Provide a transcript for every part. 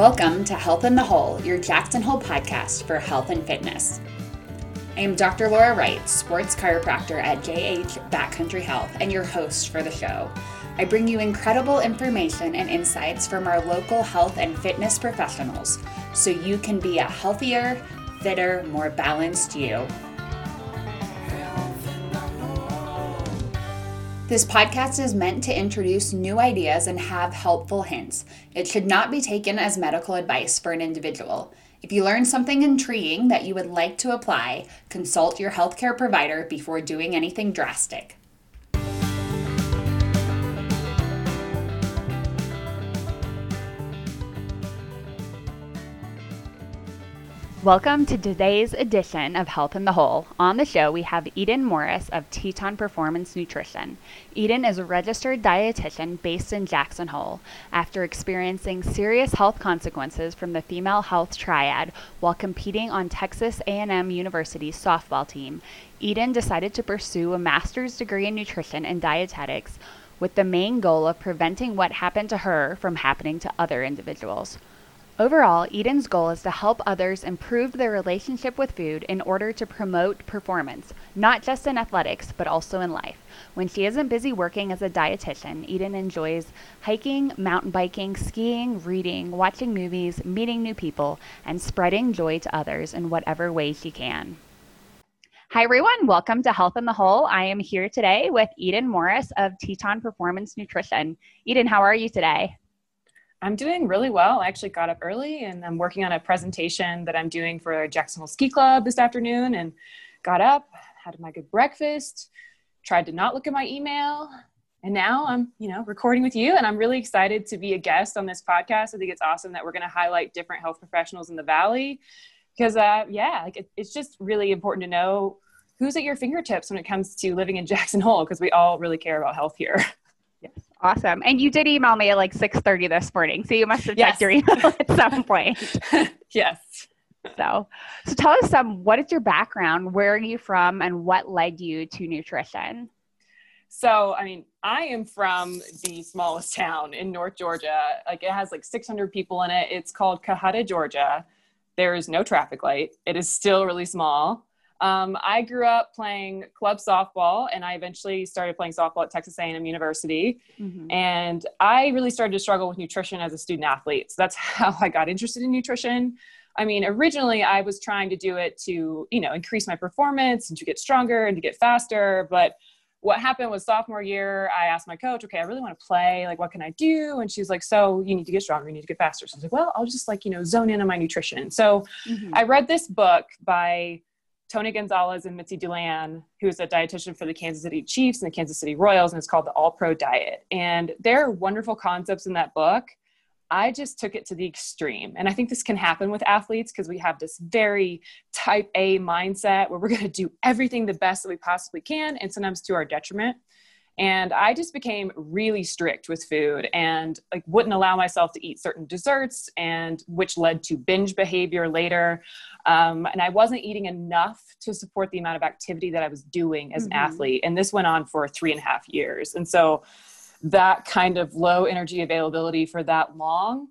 Welcome to Health in the Hole, your Jackson Hole podcast for health and fitness. I am Dr. Laura Wright, sports chiropractor at JH Backcountry Health, and your host for the show. I bring you incredible information and insights from our local health and fitness professionals so you can be a healthier, fitter, more balanced you. This podcast is meant to introduce new ideas and have helpful hints. It should not be taken as medical advice for an individual. If you learn something intriguing that you would like to apply, consult your healthcare provider before doing anything drastic. Welcome to today's edition of Health in the Hole. On the show, we have Eden Morris of Teton Performance Nutrition. Eden is a registered dietitian based in Jackson Hole. After experiencing serious health consequences from the female health triad while competing on Texas A&M University's softball team, Eden decided to pursue a master's degree in nutrition and dietetics with the main goal of preventing what happened to her from happening to other individuals. Overall, Eden's goal is to help others improve their relationship with food in order to promote performance, not just in athletics, but also in life. When she isn't busy working as a dietitian, Eden enjoys hiking, mountain biking, skiing, reading, watching movies, meeting new people, and spreading joy to others in whatever way she can. Hi, everyone. Welcome to Health in the Hole. I am here today with Eden Morris of Teton Performance Nutrition. Eden, how are you today? I'm doing really well. I actually got up early and I'm working on a presentation that I'm doing for Jackson Hole Ski Club this afternoon and got up, had my good breakfast, tried to not look at my email, and now I'm, you know, recording with you and I'm really excited to be a guest on this podcast. I think it's awesome that we're going to highlight different health professionals in the valley because uh yeah, like it, it's just really important to know who's at your fingertips when it comes to living in Jackson Hole because we all really care about health here. Awesome. And you did email me at like 6:30 this morning. So you must have checked yes. your email at some point. yes. So, so tell us some what is your background? Where are you from and what led you to nutrition? So, I mean, I am from the smallest town in North Georgia. Like it has like 600 people in it. It's called Cohutta, Georgia. There is no traffic light. It is still really small. Um, I grew up playing club softball, and I eventually started playing softball at Texas A&M University. Mm-hmm. And I really started to struggle with nutrition as a student athlete. So that's how I got interested in nutrition. I mean, originally I was trying to do it to, you know, increase my performance and to get stronger and to get faster. But what happened was sophomore year, I asked my coach, okay, I really want to play. Like, what can I do? And she's like, so you need to get stronger. You need to get faster. So I was like, well, I'll just like, you know, zone in on my nutrition. So mm-hmm. I read this book by Tony Gonzalez and Mitzi Dulan, who's a dietitian for the Kansas City Chiefs and the Kansas City Royals, and it's called the All Pro Diet. And there are wonderful concepts in that book. I just took it to the extreme. And I think this can happen with athletes because we have this very type A mindset where we're going to do everything the best that we possibly can, and sometimes to our detriment and i just became really strict with food and like wouldn't allow myself to eat certain desserts and which led to binge behavior later. Um, and i wasn't eating enough to support the amount of activity that i was doing as mm-hmm. an athlete. And this went on for three and a half years. And so that kind of low energy availability for that long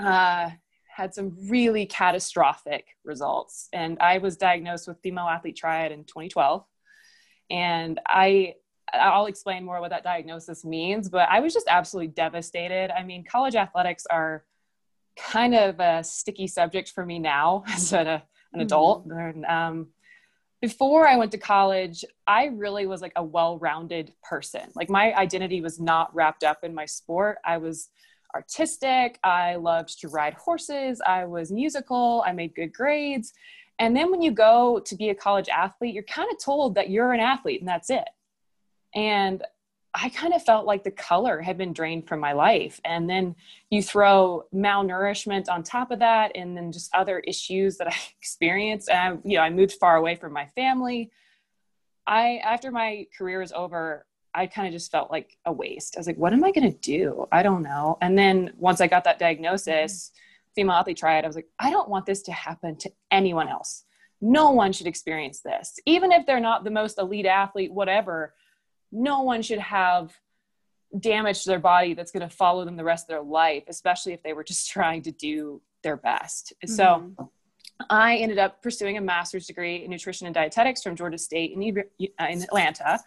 uh, had some really catastrophic results. And i was diagnosed with female athlete triad in 2012 and i I'll explain more what that diagnosis means, but I was just absolutely devastated. I mean, college athletics are kind of a sticky subject for me now as an, an mm-hmm. adult. And, um, before I went to college, I really was like a well rounded person. Like my identity was not wrapped up in my sport. I was artistic. I loved to ride horses. I was musical. I made good grades. And then when you go to be a college athlete, you're kind of told that you're an athlete and that's it. And I kind of felt like the color had been drained from my life. And then you throw malnourishment on top of that, and then just other issues that I experienced. And I, you know, I moved far away from my family. I, after my career was over, I kind of just felt like a waste. I was like, what am I going to do? I don't know. And then once I got that diagnosis, mm-hmm. female athlete triad, I was like, I don't want this to happen to anyone else. No one should experience this. Even if they're not the most elite athlete, whatever, no one should have damage to their body that's going to follow them the rest of their life, especially if they were just trying to do their best. Mm-hmm. So I ended up pursuing a master's degree in nutrition and dietetics from Georgia State in, uh, in Atlanta.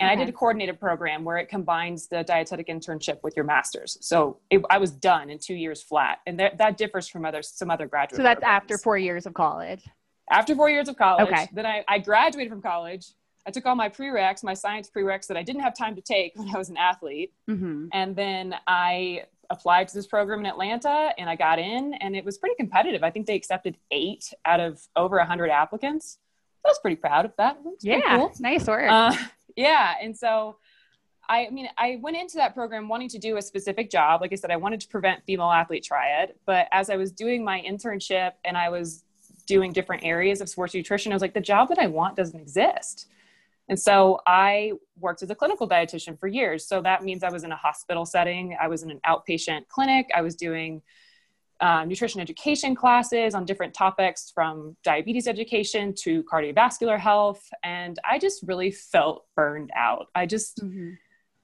And okay. I did a coordinated program where it combines the dietetic internship with your master's. So it, I was done in two years flat. And that, that differs from other, some other graduate So that's programs. after four years of college? After four years of college. Okay. Then I, I graduated from college. I took all my prereqs, my science prereqs that I didn't have time to take when I was an athlete. Mm-hmm. And then I applied to this program in Atlanta and I got in and it was pretty competitive. I think they accepted eight out of over 100 applicants. I was pretty proud of that. Yeah, cool. nice work. Uh, yeah. And so I mean, I went into that program wanting to do a specific job. Like I said, I wanted to prevent female athlete triad. But as I was doing my internship and I was doing different areas of sports nutrition, I was like, the job that I want doesn't exist. And so I worked as a clinical dietitian for years. So that means I was in a hospital setting, I was in an outpatient clinic, I was doing uh, nutrition education classes on different topics from diabetes education to cardiovascular health. And I just really felt burned out. I just, mm-hmm.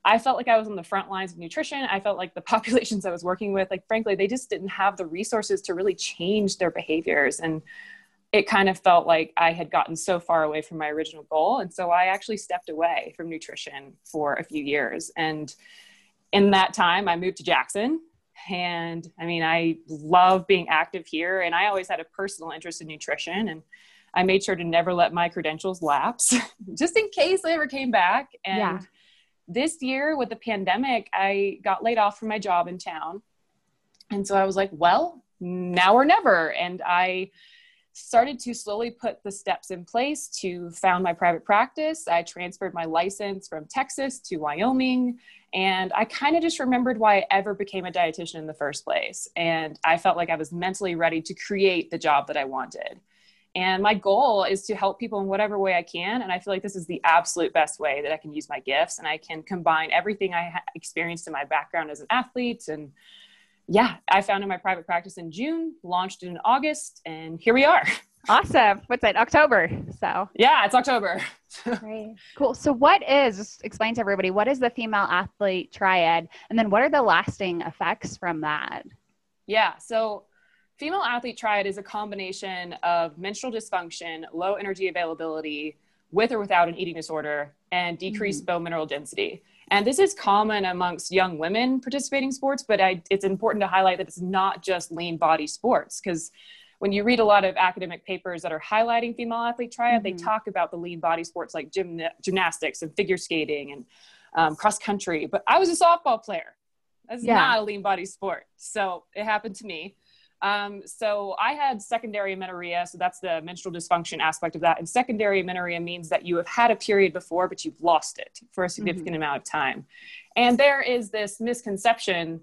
I felt like I was on the front lines of nutrition. I felt like the populations I was working with, like, frankly, they just didn't have the resources to really change their behaviors. And it kind of felt like I had gotten so far away from my original goal. And so I actually stepped away from nutrition for a few years. And in that time, I moved to Jackson. And I mean, I love being active here. And I always had a personal interest in nutrition. And I made sure to never let my credentials lapse just in case I ever came back. And yeah. this year with the pandemic, I got laid off from my job in town. And so I was like, well, now or never. And I started to slowly put the steps in place to found my private practice. I transferred my license from Texas to Wyoming. And I kind of just remembered why I ever became a dietitian in the first place. And I felt like I was mentally ready to create the job that I wanted. And my goal is to help people in whatever way I can. And I feel like this is the absolute best way that I can use my gifts and I can combine everything I experienced in my background as an athlete and yeah, I founded my private practice in June, launched in August, and here we are. Awesome. What's it? October. So yeah, it's October. Great. Cool. So what is just explain to everybody what is the female athlete triad and then what are the lasting effects from that? Yeah. So female athlete triad is a combination of menstrual dysfunction, low energy availability, with or without an eating disorder, and decreased mm-hmm. bone mineral density. And this is common amongst young women participating sports, but I, it's important to highlight that it's not just lean body sports because when you read a lot of academic papers that are highlighting female athlete triad, mm-hmm. they talk about the lean body sports like gym, gymnastics and figure skating and um, cross country. But I was a softball player. That's yeah. not a lean body sport. So it happened to me. Um, so I had secondary amenorrhea. So that's the menstrual dysfunction aspect of that. And secondary amenorrhea means that you have had a period before, but you've lost it for a significant mm-hmm. amount of time. And there is this misconception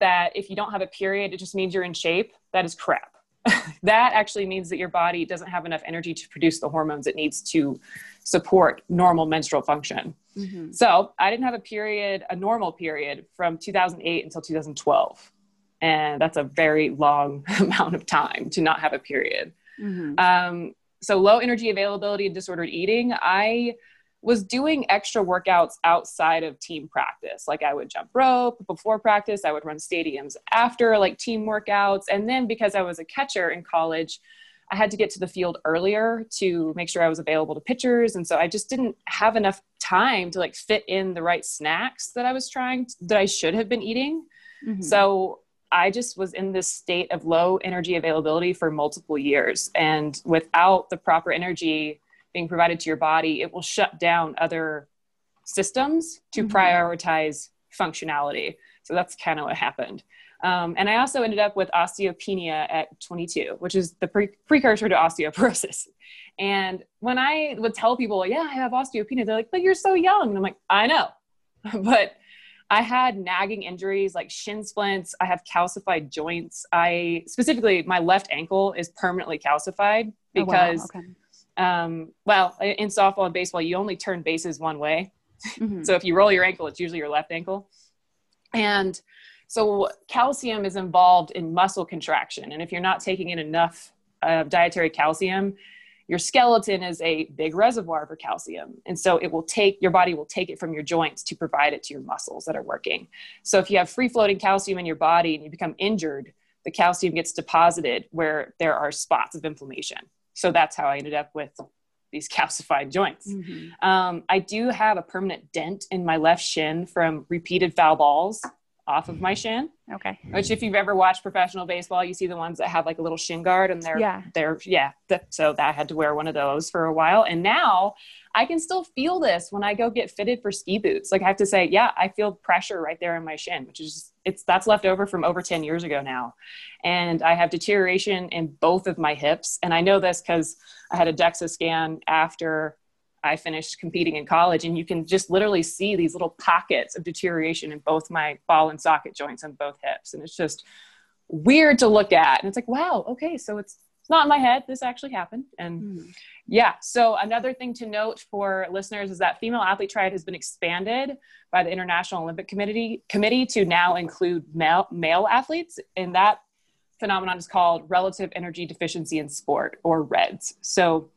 that if you don't have a period, it just means you're in shape. That is crap. that actually means that your body doesn't have enough energy to produce the hormones it needs to support normal menstrual function. Mm-hmm. So I didn't have a period, a normal period from 2008 until 2012 and that's a very long amount of time to not have a period. Mm-hmm. Um, so low energy availability and disordered eating. I was doing extra workouts outside of team practice. Like I would jump rope before practice, I would run stadiums after like team workouts. And then because I was a catcher in college, I had to get to the field earlier to make sure I was available to pitchers. And so I just didn't have enough time to like fit in the right snacks that I was trying to, that I should have been eating. Mm-hmm. So I just was in this state of low energy availability for multiple years. And without the proper energy being provided to your body, it will shut down other systems to mm-hmm. prioritize functionality. So that's kind of what happened. Um, and I also ended up with osteopenia at 22, which is the pre- precursor to osteoporosis. And when I would tell people, yeah, I have osteopenia, they're like, but you're so young. And I'm like, I know. but I had nagging injuries like shin splints. I have calcified joints. I specifically, my left ankle is permanently calcified because, oh, wow. okay. um, well, in softball and baseball, you only turn bases one way. Mm-hmm. so if you roll your ankle, it's usually your left ankle. And so calcium is involved in muscle contraction. And if you're not taking in enough uh, dietary calcium, your skeleton is a big reservoir for calcium and so it will take your body will take it from your joints to provide it to your muscles that are working. So if you have free floating calcium in your body and you become injured the calcium gets deposited where there are spots of inflammation. So that's how i ended up with these calcified joints. Mm-hmm. um, i do have a permanent dent in my left shin from repeated foul balls off of my shin. Okay. Which, if you've ever watched professional baseball, you see the ones that have like a little shin guard, and they're yeah, they're yeah. so that I had to wear one of those for a while, and now I can still feel this when I go get fitted for ski boots. Like I have to say, yeah, I feel pressure right there in my shin, which is it's that's left over from over ten years ago now, and I have deterioration in both of my hips, and I know this because I had a DEXA scan after I finished competing in college, and you can just literally see these little pockets of deterioration in both my ball and socket joints on both hips. And it's just weird to look at. And it's like, wow, okay, so it's not in my head. This actually happened. And mm. yeah, so another thing to note for listeners is that female athlete triad has been expanded by the International Olympic Committee committee to now include male, male athletes. And that phenomenon is called relative energy deficiency in sport or REDS. So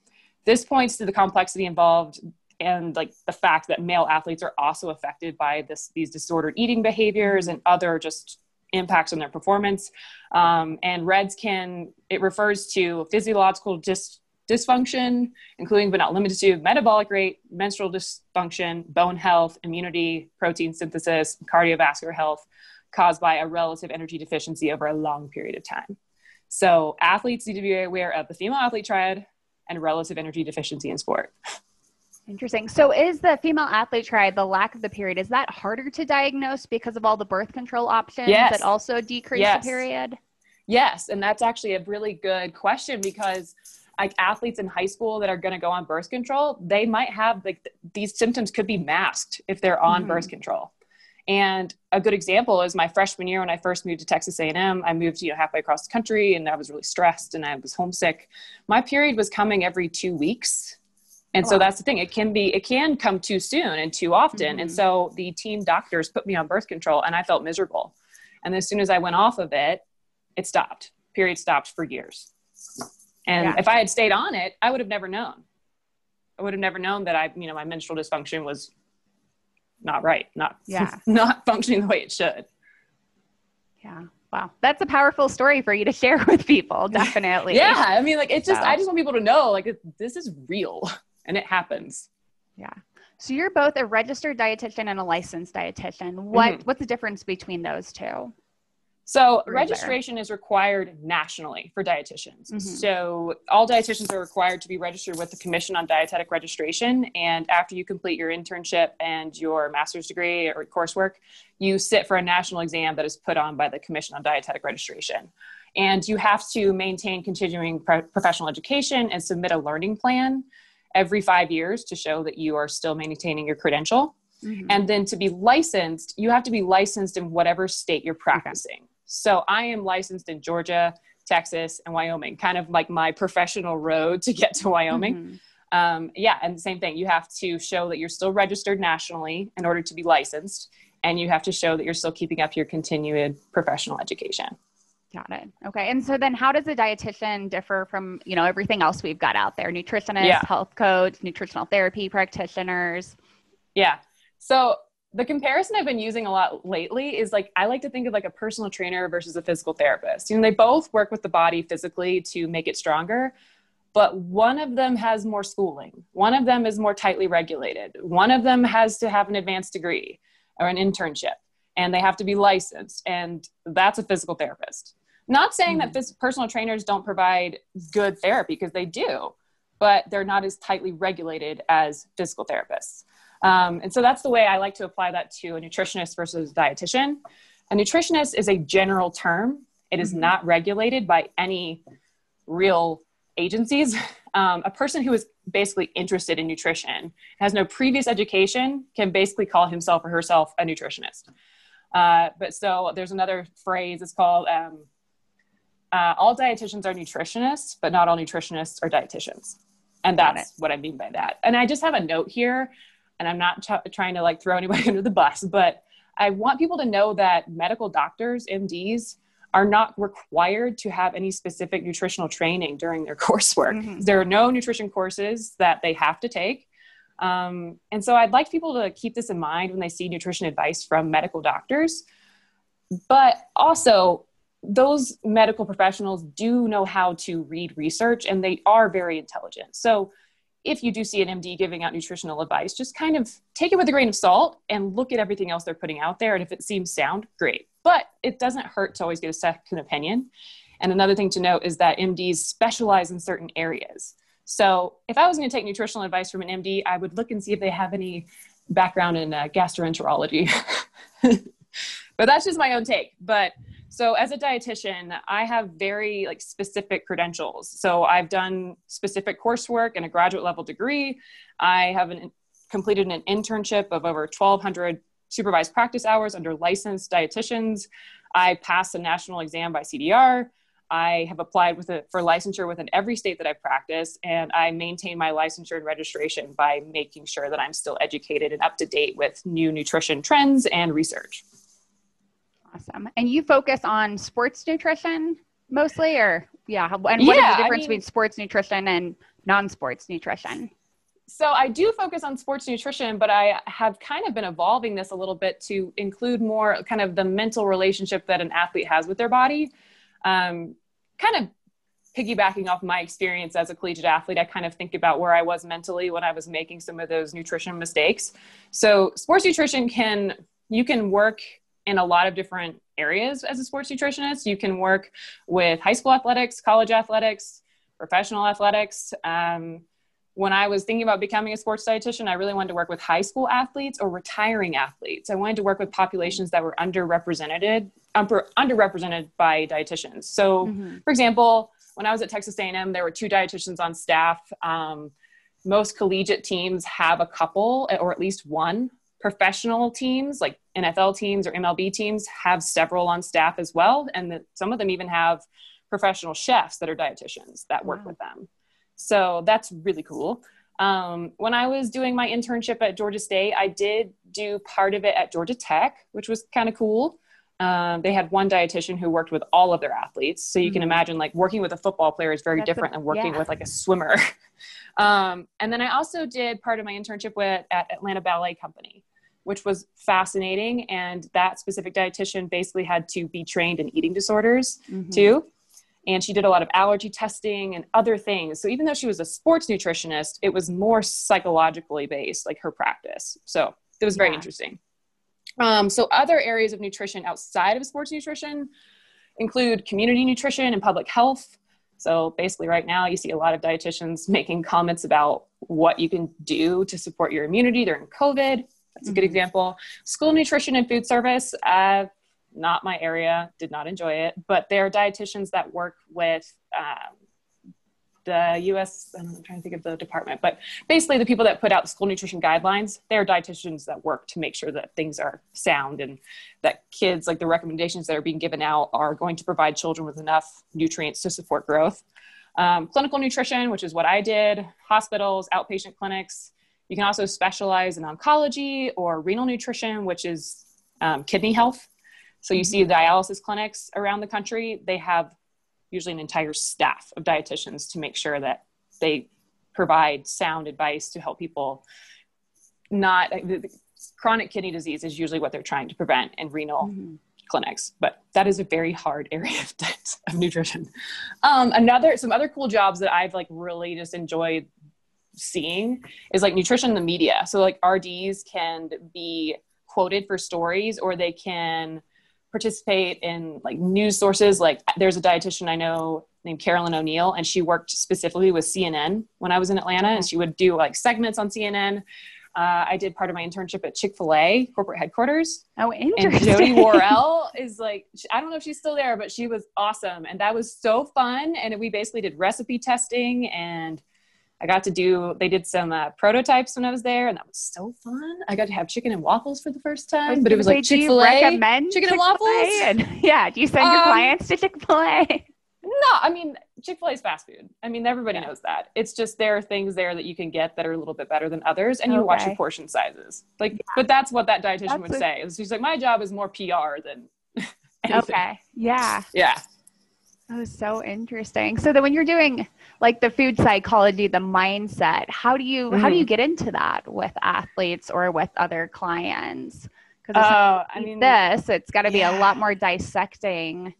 this points to the complexity involved and like the fact that male athletes are also affected by this these disordered eating behaviors and other just impacts on their performance. Um, and reds can it refers to physiological dis- dysfunction including but not limited to metabolic rate menstrual dysfunction bone health immunity protein synthesis cardiovascular health caused by a relative energy deficiency over a long period of time. So athletes need to be aware of the female athlete triad and relative energy deficiency in sport. Interesting. So, is the female athlete triad the lack of the period? Is that harder to diagnose because of all the birth control options yes. that also decrease yes. the period? Yes, and that's actually a really good question because like athletes in high school that are going to go on birth control, they might have like th- these symptoms could be masked if they're on mm-hmm. birth control. And a good example is my freshman year when I first moved to Texas A&M. I moved, you know, halfway across the country, and I was really stressed and I was homesick. My period was coming every two weeks, and wow. so that's the thing. It can be, it can come too soon and too often. Mm-hmm. And so the team doctors put me on birth control, and I felt miserable. And as soon as I went off of it, it stopped. Period stopped for years. And yeah. if I had stayed on it, I would have never known. I would have never known that I, you know, my menstrual dysfunction was not right, not yeah, not functioning the way it should. Yeah. Wow. That's a powerful story for you to share with people. Definitely. yeah. I mean, like, it's just, so. I just want people to know, like, this is real and it happens. Yeah. So you're both a registered dietitian and a licensed dietitian. What, mm-hmm. what's the difference between those two? So registration is required nationally for dietitians. Mm-hmm. So all dietitians are required to be registered with the Commission on Dietetic Registration. And after you complete your internship and your master's degree or coursework, you sit for a national exam that is put on by the Commission on Dietetic Registration. And you have to maintain continuing pro- professional education and submit a learning plan every five years to show that you are still maintaining your credential. Mm-hmm. And then to be licensed, you have to be licensed in whatever state you're practicing. So I am licensed in Georgia, Texas, and Wyoming, kind of like my professional road to get to Wyoming. Mm-hmm. Um, yeah, and the same thing. You have to show that you're still registered nationally in order to be licensed, and you have to show that you're still keeping up your continued professional education. Got it. Okay. And so then how does a dietitian differ from, you know, everything else we've got out there? Nutritionists, yeah. health coach, nutritional therapy practitioners. Yeah. So the comparison I've been using a lot lately is like I like to think of like a personal trainer versus a physical therapist. You know, they both work with the body physically to make it stronger, but one of them has more schooling. One of them is more tightly regulated. One of them has to have an advanced degree or an internship and they have to be licensed and that's a physical therapist. Not saying mm-hmm. that phys- personal trainers don't provide good therapy because they do, but they're not as tightly regulated as physical therapists. Um, and so that's the way I like to apply that to a nutritionist versus a dietitian. A nutritionist is a general term. It is mm-hmm. not regulated by any real agencies. Um, a person who is basically interested in nutrition, has no previous education, can basically call himself or herself a nutritionist. Uh, but so there's another phrase, it's called um, uh, all dietitians are nutritionists, but not all nutritionists are dietitians. And that's what I mean by that. And I just have a note here and I'm not ch- trying to like throw anybody under the bus, but I want people to know that medical doctors, MDs, are not required to have any specific nutritional training during their coursework. Mm-hmm. There are no nutrition courses that they have to take. Um, and so I'd like people to keep this in mind when they see nutrition advice from medical doctors. But also, those medical professionals do know how to read research and they are very intelligent. So if you do see an MD giving out nutritional advice, just kind of take it with a grain of salt and look at everything else they're putting out there. And if it seems sound, great. But it doesn't hurt to always get a second opinion. And another thing to note is that MDs specialize in certain areas. So if I was going to take nutritional advice from an MD, I would look and see if they have any background in uh, gastroenterology. but that's just my own take. But so as a dietitian, I have very like specific credentials. So I've done specific coursework and a graduate level degree. I have an, completed an internship of over 1200 supervised practice hours under licensed dietitians. I passed a national exam by CDR. I have applied with it for licensure within every state that I've practiced, and I maintain my licensure and registration by making sure that I'm still educated and up to date with new nutrition trends and research. Awesome. And you focus on sports nutrition mostly, or yeah? And what yeah, is the difference I mean, between sports nutrition and non-sports nutrition? So I do focus on sports nutrition, but I have kind of been evolving this a little bit to include more kind of the mental relationship that an athlete has with their body. Um, kind of piggybacking off my experience as a collegiate athlete, I kind of think about where I was mentally when I was making some of those nutrition mistakes. So sports nutrition can you can work in a lot of different areas as a sports nutritionist. You can work with high school athletics, college athletics, professional athletics. Um, when I was thinking about becoming a sports dietitian, I really wanted to work with high school athletes or retiring athletes. I wanted to work with populations that were underrepresented, underrepresented by dietitians. So, mm-hmm. for example, when I was at Texas A&M, there were two dietitians on staff. Um, most collegiate teams have a couple or at least one professional teams like NFL teams or MLB teams have several on staff as well. And the, some of them even have professional chefs that are dietitians that work wow. with them. So that's really cool. Um, when I was doing my internship at Georgia State, I did do part of it at Georgia Tech, which was kind of cool. Um, they had one dietitian who worked with all of their athletes. So you mm-hmm. can imagine like working with a football player is very That's different a, than working yeah. with like a swimmer. um, and then I also did part of my internship with at Atlanta Ballet Company which was fascinating. And that specific dietitian basically had to be trained in eating disorders mm-hmm. too. And she did a lot of allergy testing and other things. So even though she was a sports nutritionist, it was more psychologically based, like her practice. So it was very yeah. interesting. Um, so other areas of nutrition outside of sports nutrition include community nutrition and public health. So basically, right now, you see a lot of dietitians making comments about what you can do to support your immunity during COVID. That's a good mm-hmm. example. School nutrition and food service, uh, not my area, did not enjoy it, but there are dietitians that work with um, the US, I'm trying to think of the department, but basically the people that put out the school nutrition guidelines, they're dietitians that work to make sure that things are sound and that kids, like the recommendations that are being given out, are going to provide children with enough nutrients to support growth. Um, clinical nutrition, which is what I did, hospitals, outpatient clinics, you can also specialize in oncology or renal nutrition, which is um, kidney health. So you see mm-hmm. dialysis clinics around the country, they have usually an entire staff of dietitians to make sure that they provide sound advice to help people not chronic kidney disease is usually what they're trying to prevent in renal mm-hmm. clinics but that is a very hard area of, of nutrition um, another some other cool jobs that i've like really just enjoyed seeing is like nutrition in the media. So like RDs can be quoted for stories or they can participate in like news sources. Like there's a dietitian I know named Carolyn O'Neill, and she worked specifically with CNN when I was in Atlanta, and she would do like segments on CNN. Uh, I did part of my internship at Chick Fil A corporate headquarters. Oh, interesting. And Jody Worrell is like, I don't know if she's still there, but she was awesome, and that was so fun. And we basically did recipe testing and I got to do, they did some uh, prototypes when I was there, and that was so fun. I got to have chicken and waffles for the first time, but it was like Chick fil A. recommend chicken and waffles? And, yeah. Do you send your um, clients to Chick fil A? No, I mean, Chick fil A is fast food. I mean, everybody yeah. knows that. It's just there are things there that you can get that are a little bit better than others, and you watch your portion sizes. Like, yeah. but that's what that dietitian that's would a- say. She's like, my job is more PR than Okay. Yeah. Yeah. Oh, so interesting. So then when you're doing like the food psychology, the mindset, how do you how do you Mhm. get into that with athletes or with other clients? Oh, Because I mean, this, it's got to be a lot more dissecting.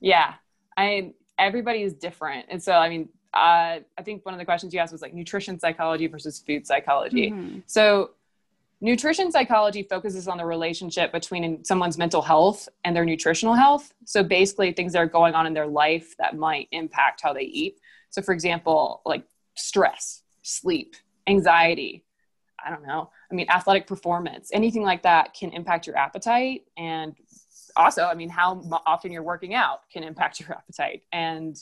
yeah. I everybody is different, and so I mean, uh, I think one of the questions you asked was like nutrition psychology versus food psychology. Mhm. So, nutrition psychology focuses on the relationship between someone's mental health and their nutritional health. So, basically, things that are going on in their life that might impact how they eat. So, for example, like stress, sleep, anxiety, I don't know. I mean, athletic performance, anything like that can impact your appetite. And also, I mean, how often you're working out can impact your appetite. And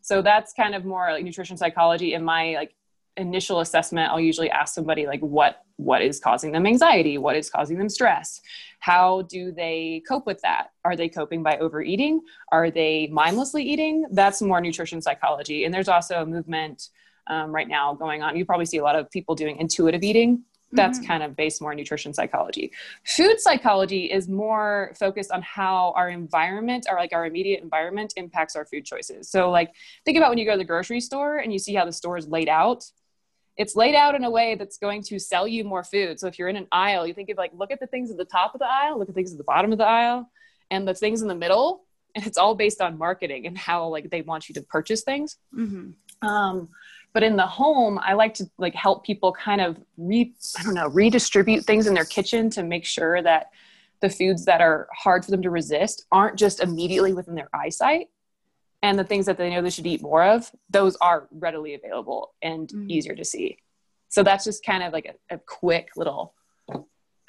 so that's kind of more like nutrition psychology in my like initial assessment i'll usually ask somebody like what what is causing them anxiety? What is causing them stress? How do they cope with that? Are they coping by overeating? Are they mindlessly eating? That's more nutrition psychology. And there's also a movement um, right now going on. You probably see a lot of people doing intuitive eating. That's Mhm. kind of based more on nutrition psychology. Food psychology is more focused on how our environment or like our immediate environment impacts our food choices. So like think about when you go to the grocery store and you see how the store is laid out it's laid out in a way that's going to sell you more food. So if you're in an aisle, you think of like, look at the things at the top of the aisle, look at things at the bottom of the aisle, and the things in the middle. And it's all based on marketing and how like they want you to purchase things. Mhm. Um, but in the home, I like to like help people kind of re I don't know redistribute things in their kitchen to make sure that the foods that are hard for them to resist aren't just immediately within their eyesight and the things that they know they should eat more of those are readily available and Mhm. easier to see so that's just kind of like a, a quick little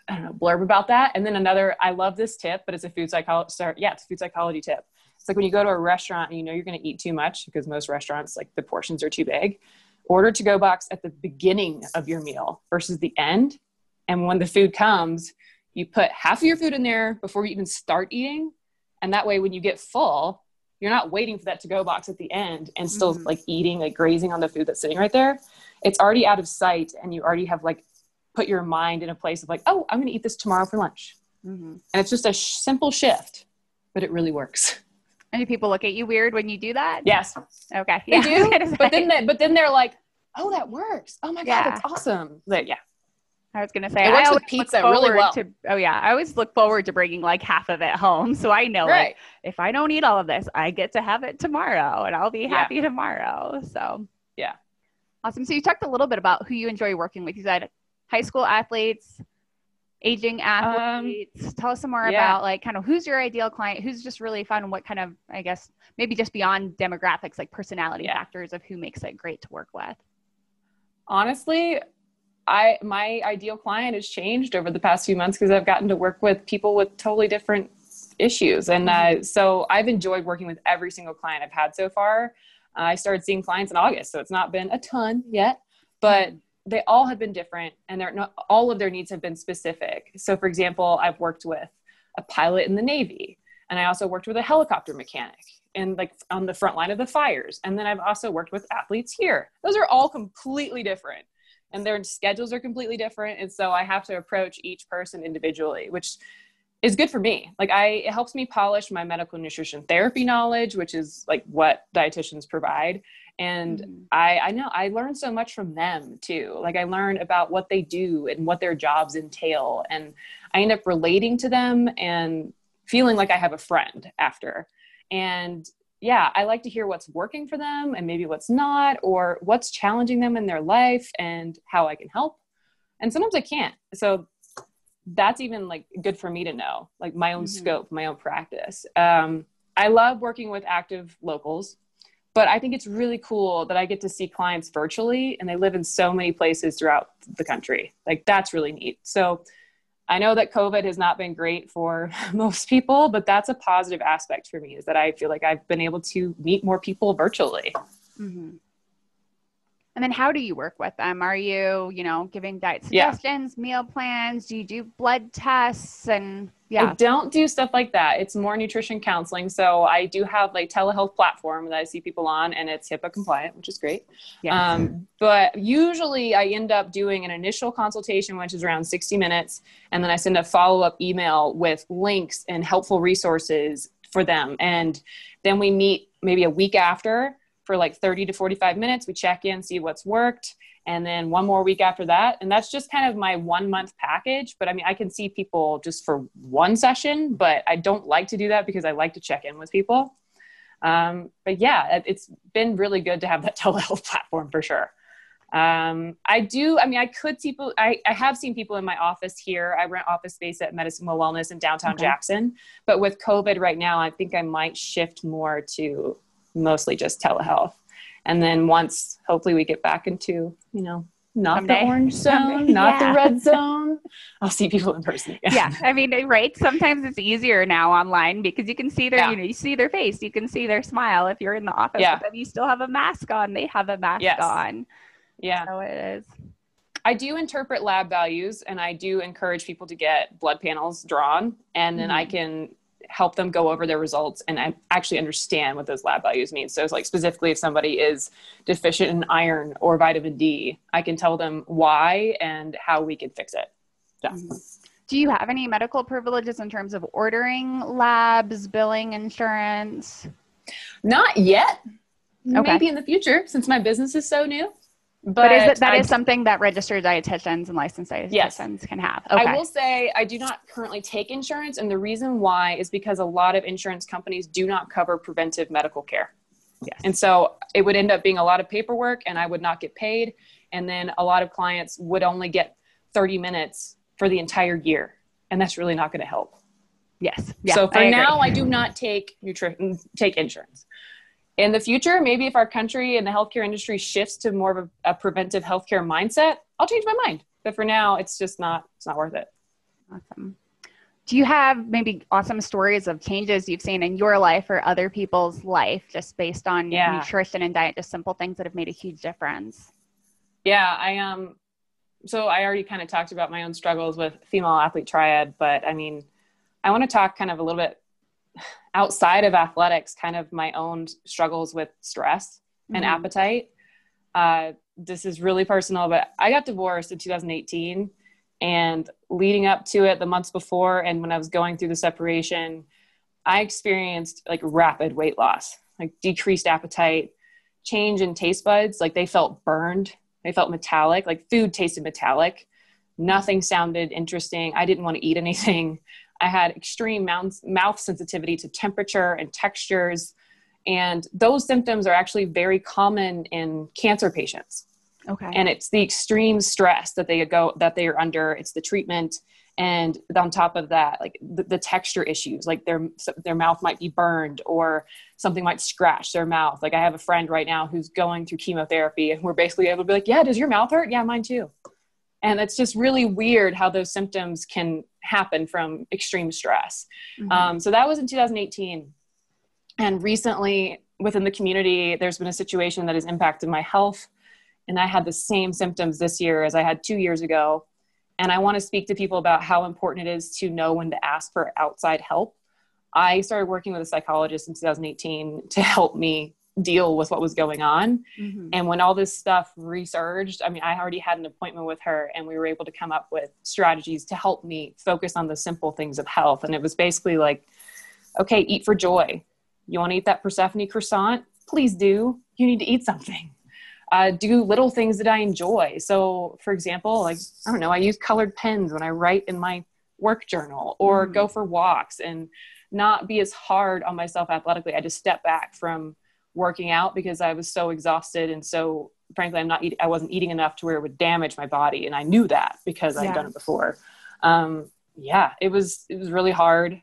I don't know, blurb about that. And then another, I love this tip, but it's a food psychology. Sorry, yeah, it's a food psychology tip. It's like when you go to a restaurant and you know you're going to eat too much because most restaurants, like the portions are too big. Order to go box at the beginning of your meal versus the end. And when the food comes, you put half of your food in there before you even start eating. And that way, when you get full, you're not waiting for that to go box at the end and still Mhm. like eating, like grazing on the food that's sitting right there. It's already out of sight, and you already have like put your mind in a place of like, oh, I'm going to eat this tomorrow for lunch. Mhm. And it's just a sh- simple shift, but it really works. And do people look at you weird when you do that? Yes, Okay. they Yeah, do. but then, they, but then they're like, oh, that works. Oh my god, Yeah. that's awesome. Like, yeah, I was gonna say It I with always look pizza really forward well. To, oh yeah, I always look forward to bringing like half of it home, so I know like if I don't eat all of this, I get to have it tomorrow, and I'll be Yeah. happy tomorrow. So Yeah. awesome. So you talked a little bit about who you enjoy working with. You said high school athletes, aging athletes. Tell us some more Um, yeah. about like kind of who's your ideal client, who's just really fun, and what kind of I guess maybe just beyond demographics, like personality Yeah. factors of who makes it great to work with. honestly i my ideal client has changed over the past few months because i've gotten to work with people with totally different issues. And uh, so i've enjoyed working with every single client i've had so far. Uh, i started seeing clients in august so it's not been a ton yet but they all have been different and they're not all of their needs have been specific. So for example i've worked with a pilot in the navy and i also worked with a helicopter mechanic and like on the front line of the fires. And then i've also worked with athletes here. Those are all completely different and their schedules are completely different and so i have to approach each person individually which is good for me like i it helps me polish my medical nutrition therapy knowledge which is like what dietitians provide and Mhm. I, I know I learned so much from them too. Like I learned about what they do and what their jobs entail. And I end up relating to them and feeling like I have a friend after. And yeah, I like to hear what's working for them and maybe what's not, or what's challenging them in their life and how I can help. And sometimes I can't. So that's even like good for me to know, like my own Mhm. scope, my own practice. Um, I love working with active locals but I think it's really cool that I get to see clients virtually and they live in so many places throughout the country. Like that's really neat. So I know that COVID has not been great for most people, but that's a positive aspect for me is that I feel like I've been able to meet more people virtually. hmm And then how do you work with them? Are you, you know, giving diet Yeah. suggestions, meal plans? Do you do blood tests? And I yeah. don't do stuff like that. It's more nutrition counseling. So I do have like telehealth platform that I see people on and it's HIPAA compliant, which is great. yeah. Um, but usually I end up doing an initial consultation, which is around 60 minutes. And then I send a follow up email with links and helpful resources for them. And then we meet maybe a week after for like 30 to 45 minutes. We check in, see what's worked, and then one more week after that. And that's just kind of my one month package. But I mean, I can see people just for one session, but I don't like to do that because I like to check in with people. Um, but yeah, it's been really good to have that telehealth platform for sure. Um, I do, I mean, I could see people, I, I have seen people in my office here. I rent office space at Medicine Wheel Wellness in downtown okay. Jackson. But with COVID right now, I think I might shift more to mostly just telehealth and then once hopefully we get back into you know not Someday. the orange zone not yeah. the red zone i'll see people in person again. yeah i mean right sometimes it's easier now online because you can see their yeah. you know you see their face you can see their smile if you're in the office yeah. but then you still have a mask on they have a mask yes. on yeah so it is I do interpret lab values and I do encourage people to get blood panels drawn and then mm-hmm. I can help them go over their results and actually understand what those lab values mean. So it's like specifically if somebody is deficient in iron or vitamin D, I can tell them why and how we can fix it. Yeah. Mm-hmm. Do you have any medical privileges in terms of ordering labs, billing insurance? Not yet. Okay. Maybe in the future since my business is so new. But, but is it, that I, is something that registered dietitians and licensed dietitians yes. can have. Okay. I will say I do not currently take insurance, and the reason why is because a lot of insurance companies do not cover preventive medical care. Yes. And so it would end up being a lot of paperwork, and I would not get paid. And then a lot of clients would only get 30 minutes for the entire year, and that's really not going to help. Yes. Yeah, so for I now, I do not take nutrition take insurance in the future, maybe if our country and the healthcare industry shifts to more of a, a, preventive healthcare mindset, I'll change my mind. But for now, it's just not it's not worth it. Awesome. Do you have maybe awesome stories of changes you've seen in your life or other people's life just based on yeah. nutrition and diet, just simple things that have made a huge difference? Yeah, I um so I already kind of talked about my own struggles with female athlete triad, but I mean, I want to talk kind of a little bit outside of athletics, kind of my own struggles with stress and mm-hmm. appetite. Uh, this is really personal, but I got divorced in 2018. And leading up to it, the months before, and when I was going through the separation, I experienced like rapid weight loss, like decreased appetite, change in taste buds. Like they felt burned, they felt metallic, like food tasted metallic. Nothing sounded interesting. I didn't want to eat anything. I had extreme mouth, mouth sensitivity to temperature and textures. And those symptoms are actually very common in cancer patients. Okay. And it's the extreme stress that they go that they are under. It's the treatment, and on top of that, like the, the, texture issues, like their their mouth might be burned or something might scratch their mouth. Like I have a friend right now who's going through chemotherapy, and we're basically able to be like, "Yeah, does your mouth hurt? Yeah, mine too." And it's just really weird how those symptoms can happen from extreme stress. Mm-hmm. Um, so that was in 2018. And recently, within the community, there's been a situation that has impacted my health. And I had the same symptoms this year as I had two years ago. And I want to speak to people about how important it is to know when to ask for outside help. I started working with a psychologist in 2018 to help me deal with what was going on. Mm-hmm. And when all this stuff resurged, I mean, I already had an appointment with her, and we were able to come up with strategies to help me focus on the simple things of health. And it was basically like, okay, eat for joy. You want to eat that Persephone croissant? Please do. You need to eat something. Uh, do little things that I enjoy. So, for example, like, I don't know, I use colored pens when I write in my work journal or mm. go for walks and not be as hard on myself athletically. I just step back from working out because I was so exhausted and so frankly I'm not eat- I wasn't eating enough to where it would damage my body and I knew that because I'd done it before. Um, yeah, it was it was really hard,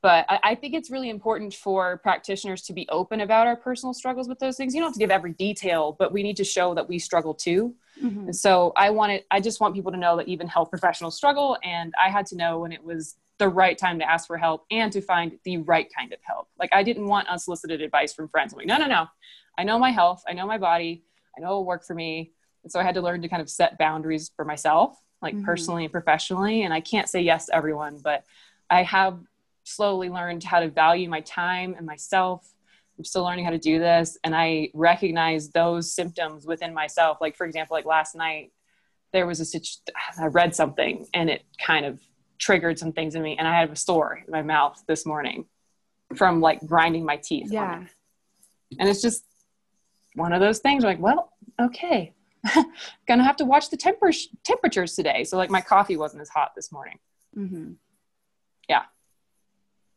but I, I, think it's really important for practitioners to be open about our personal struggles with those things. You don't have to give every detail, but we need to show that we struggle too. Mm-hmm. And so I wanted I just want people to know that even health professionals struggle, and I had to know when it was the right time to ask for help and to find the right kind of help. Like I didn't want unsolicited advice from friends. I'm like, no, no, no. I know my health. I know my body. I know it will work for me. And so I had to learn to kind of set boundaries for myself, like mm-hmm. personally and professionally. And I can't say yes to everyone, but I have slowly learned how to value my time and myself. I'm still learning how to do this. And I recognize those symptoms within myself. Like, for example, like last night, there was a situation, I read something and it kind of triggered some things in me and I have a sore in my mouth this morning. from like grinding my teeth. Yeah. And it's just one of those things like, well, okay, gonna have to watch the temper- temperatures today. So like my coffee wasn't as hot this morning. Mm-hmm. Yeah.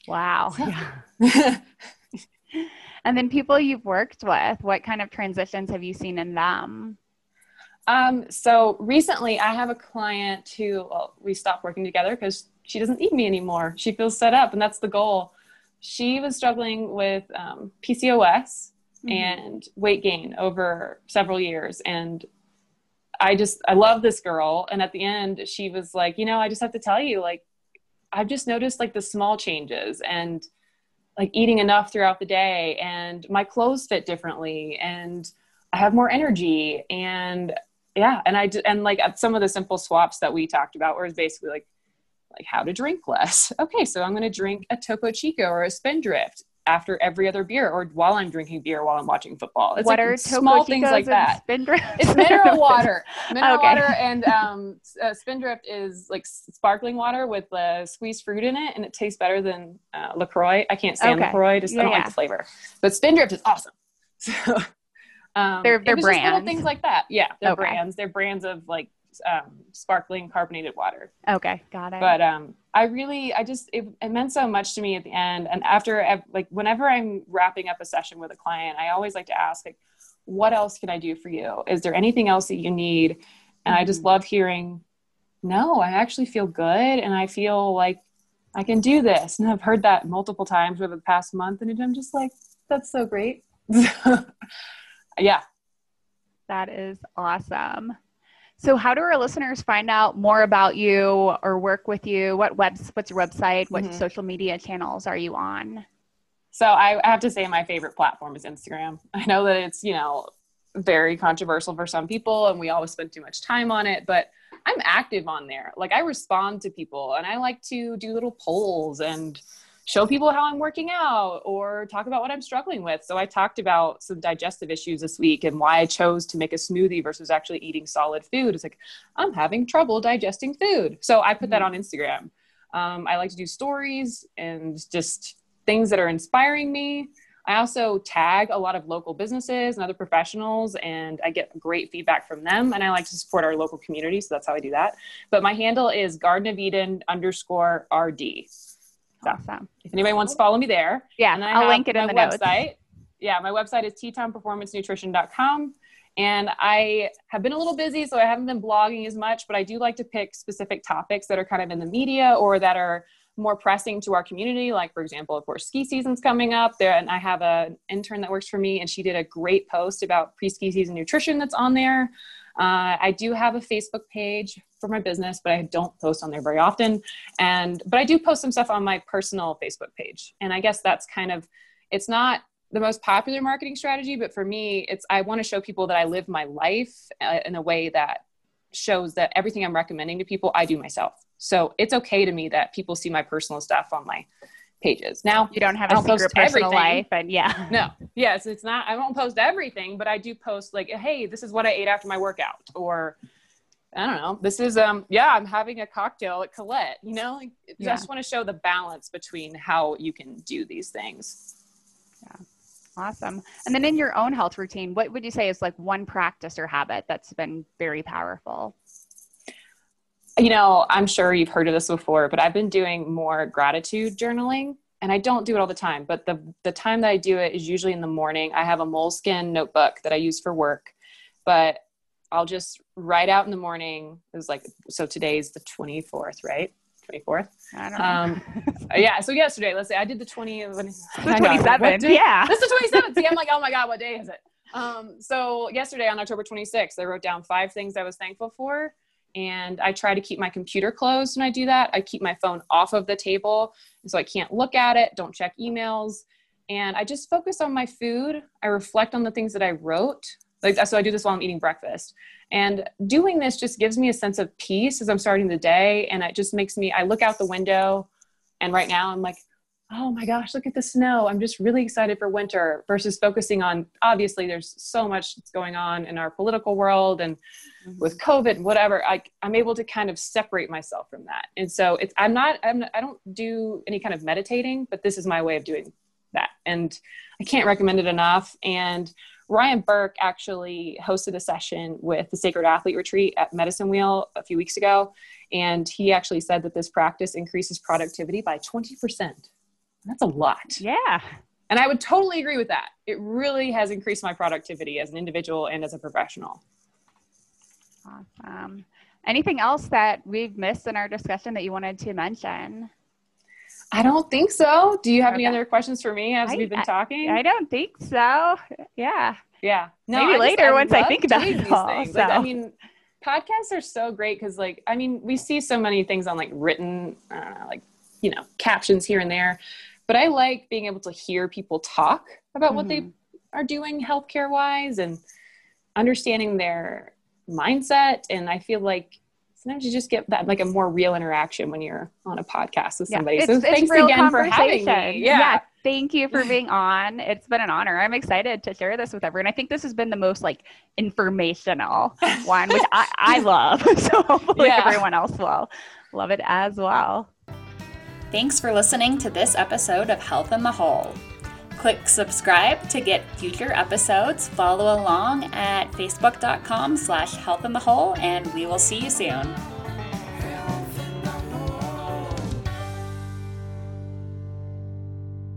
Wow. Yeah. and then people you've worked with, what kind of transitions have you seen in them? Um, so recently I have a client who well, we stopped working together because she doesn't need me anymore. She feels set up and that's the goal. She was struggling with um, PCOS mm-hmm. and weight gain over several years. And I just, I love this girl. And at the end, she was like, you know, I just have to tell you, like, I've just noticed like the small changes and like eating enough throughout the day and my clothes fit differently and I have more energy and yeah and I and like some of the simple swaps that we talked about was basically like like how to drink less. Okay, so I'm going to drink a Topo Chico or a Spindrift after every other beer or while I'm drinking beer while I'm watching football. It's what like are small Topo things like that. Spindrift? It's mineral water. Mineral okay. water and um, uh, Spindrift is like sparkling water with uh, squeezed fruit in it and it tastes better than uh, LaCroix. I can't stand okay. LaCroix, just yeah, I don't yeah. like the flavor. But Spindrift is awesome. So um, they're, they're brands. little things like that. Yeah, they're okay. brands. They're brands of like um, sparkling carbonated water. Okay, got it. But um, I really, I just, it, it, meant so much to me at the end. And after, like, whenever I'm wrapping up a session with a client, I always like to ask, like, what else can I do for you? Is there anything else that you need? And mm-hmm. I just mm-hmm. love hearing, no, I actually feel good, and I feel like I can do this. And I've heard that multiple times over the past month, and I'm just like, that's so great. yeah. That is awesome. So, how do our listeners find out more about you or work with you? What webs? What's your website? What mm-hmm. social media channels are you on? So, I have to say, my favorite platform is Instagram. I know that it's you know very controversial for some people, and we always spend too much time on it, but I'm active on there. Like, I respond to people, and I like to do little polls and show people how I'm working out or talk about what I'm struggling with. So I talked about some digestive issues this week and why I chose to make a smoothie versus actually eating solid food. It's like, I'm having trouble digesting food. So I put that mm-hmm. on Instagram. Um, I like to do stories and just things that are inspiring me. I also tag a lot of local businesses and other professionals, and I get great feedback from them. And I like to support our local community, so that's how I do that. But my handle is Garden of Eden underscore RD. Awesome. If anybody wants to follow me there. Yeah, and I'll link it in the website. Notes. Yeah, my website is tetonperformancenutrition.com. And I have been a little busy, so I haven't been blogging as much, but I do like to pick specific topics that are kind of in the media or that are more pressing to our community. Like, for example, of course, ski season's coming up there, and I have an intern that works for me, and she did a great post about pre ski season nutrition that's on there. Uh, I do have a Facebook page for my business, but I don't post on there very often. And but I do post some stuff on my personal Facebook page. And I guess that's kind of it's not the most popular marketing strategy, but for me, it's I want to show people that I live my life uh, in a way that shows that everything I'm recommending to people I do myself. So it's okay to me that people see my personal stuff on my pages. Now you don't have a don't secret personal everything. life, and yeah, no, yes, it's not. I won't post everything, but I do post like, hey, this is what I ate after my workout, or I don't know. This is um yeah, I'm having a cocktail at Colette. You know, like, yeah. just want to show the balance between how you can do these things. Yeah. Awesome. And then in your own health routine, what would you say is like one practice or habit that's been very powerful? you know, I'm sure you've heard of this before, but I've been doing more gratitude journaling and I don't do it all the time, but the the time that I do it is usually in the morning. I have a Moleskine notebook that I use for work, but I'll just write out in the morning. It was like so today's the 24th, right? 24th. I don't know. Um, yeah. So yesterday, let's say I did the 20. The 27th. Yeah. This is the 27th. See, I'm like, oh my God, what day is it? Um, so yesterday on October 26th, I wrote down five things I was thankful for and I try to keep my computer closed when I do that. I keep my phone off of the table so I can't look at it, don't check emails, and I just focus on my food. I reflect on the things that I wrote. Like so I do this while I'm eating breakfast. And doing this just gives me a sense of peace as I'm starting the day and it just makes me I look out the window and right now I'm like oh my gosh, look at the snow. I'm just really excited for winter versus focusing on obviously there's so much that's going on in our political world and mm-hmm. with COVID, and whatever. I, I'm able to kind of separate myself from that. And so it's, I'm not, I'm, I don't do any kind of meditating, but this is my way of doing that. and I can't recommend it enough. And Ryan Burke actually hosted a session with the Sacred Athlete Retreat at Medicine Wheel a few weeks ago. And he actually said that this practice increases productivity by 20%. That's a lot. Yeah. And I would totally agree with that. It really has increased my productivity as an individual and as a professional. Awesome. Anything else that we've missed in our discussion that you wanted to mention? I don't think so. Do you have okay. any other questions for me as I, we've been talking? I, I, don't think so. Yeah. Yeah. No, Maybe I later just, once I think about these all, things. So. Like, I mean, podcasts are so great because, like, I mean, we see so many things on like written, uh, like, you know, captions here and there. But I like being able to hear people talk about mm-hmm. what they mm-hmm. are doing healthcare wise and understanding their mindset. And I feel like sometimes you just get that like a more real interaction when you're on a podcast with somebody. Yeah, so thanks again for having me. Yeah. yeah. Thank you for being on. It's been an honor. I'm excited to share this with everyone. I think this has been the most like informational one, which I, I love. So hopefully yeah. everyone else will love it as well. Thanks for listening to this episode of Health in the Whole. Click subscribe to get future episodes. Follow along at facebook.com slash health in the whole, and we will see you soon.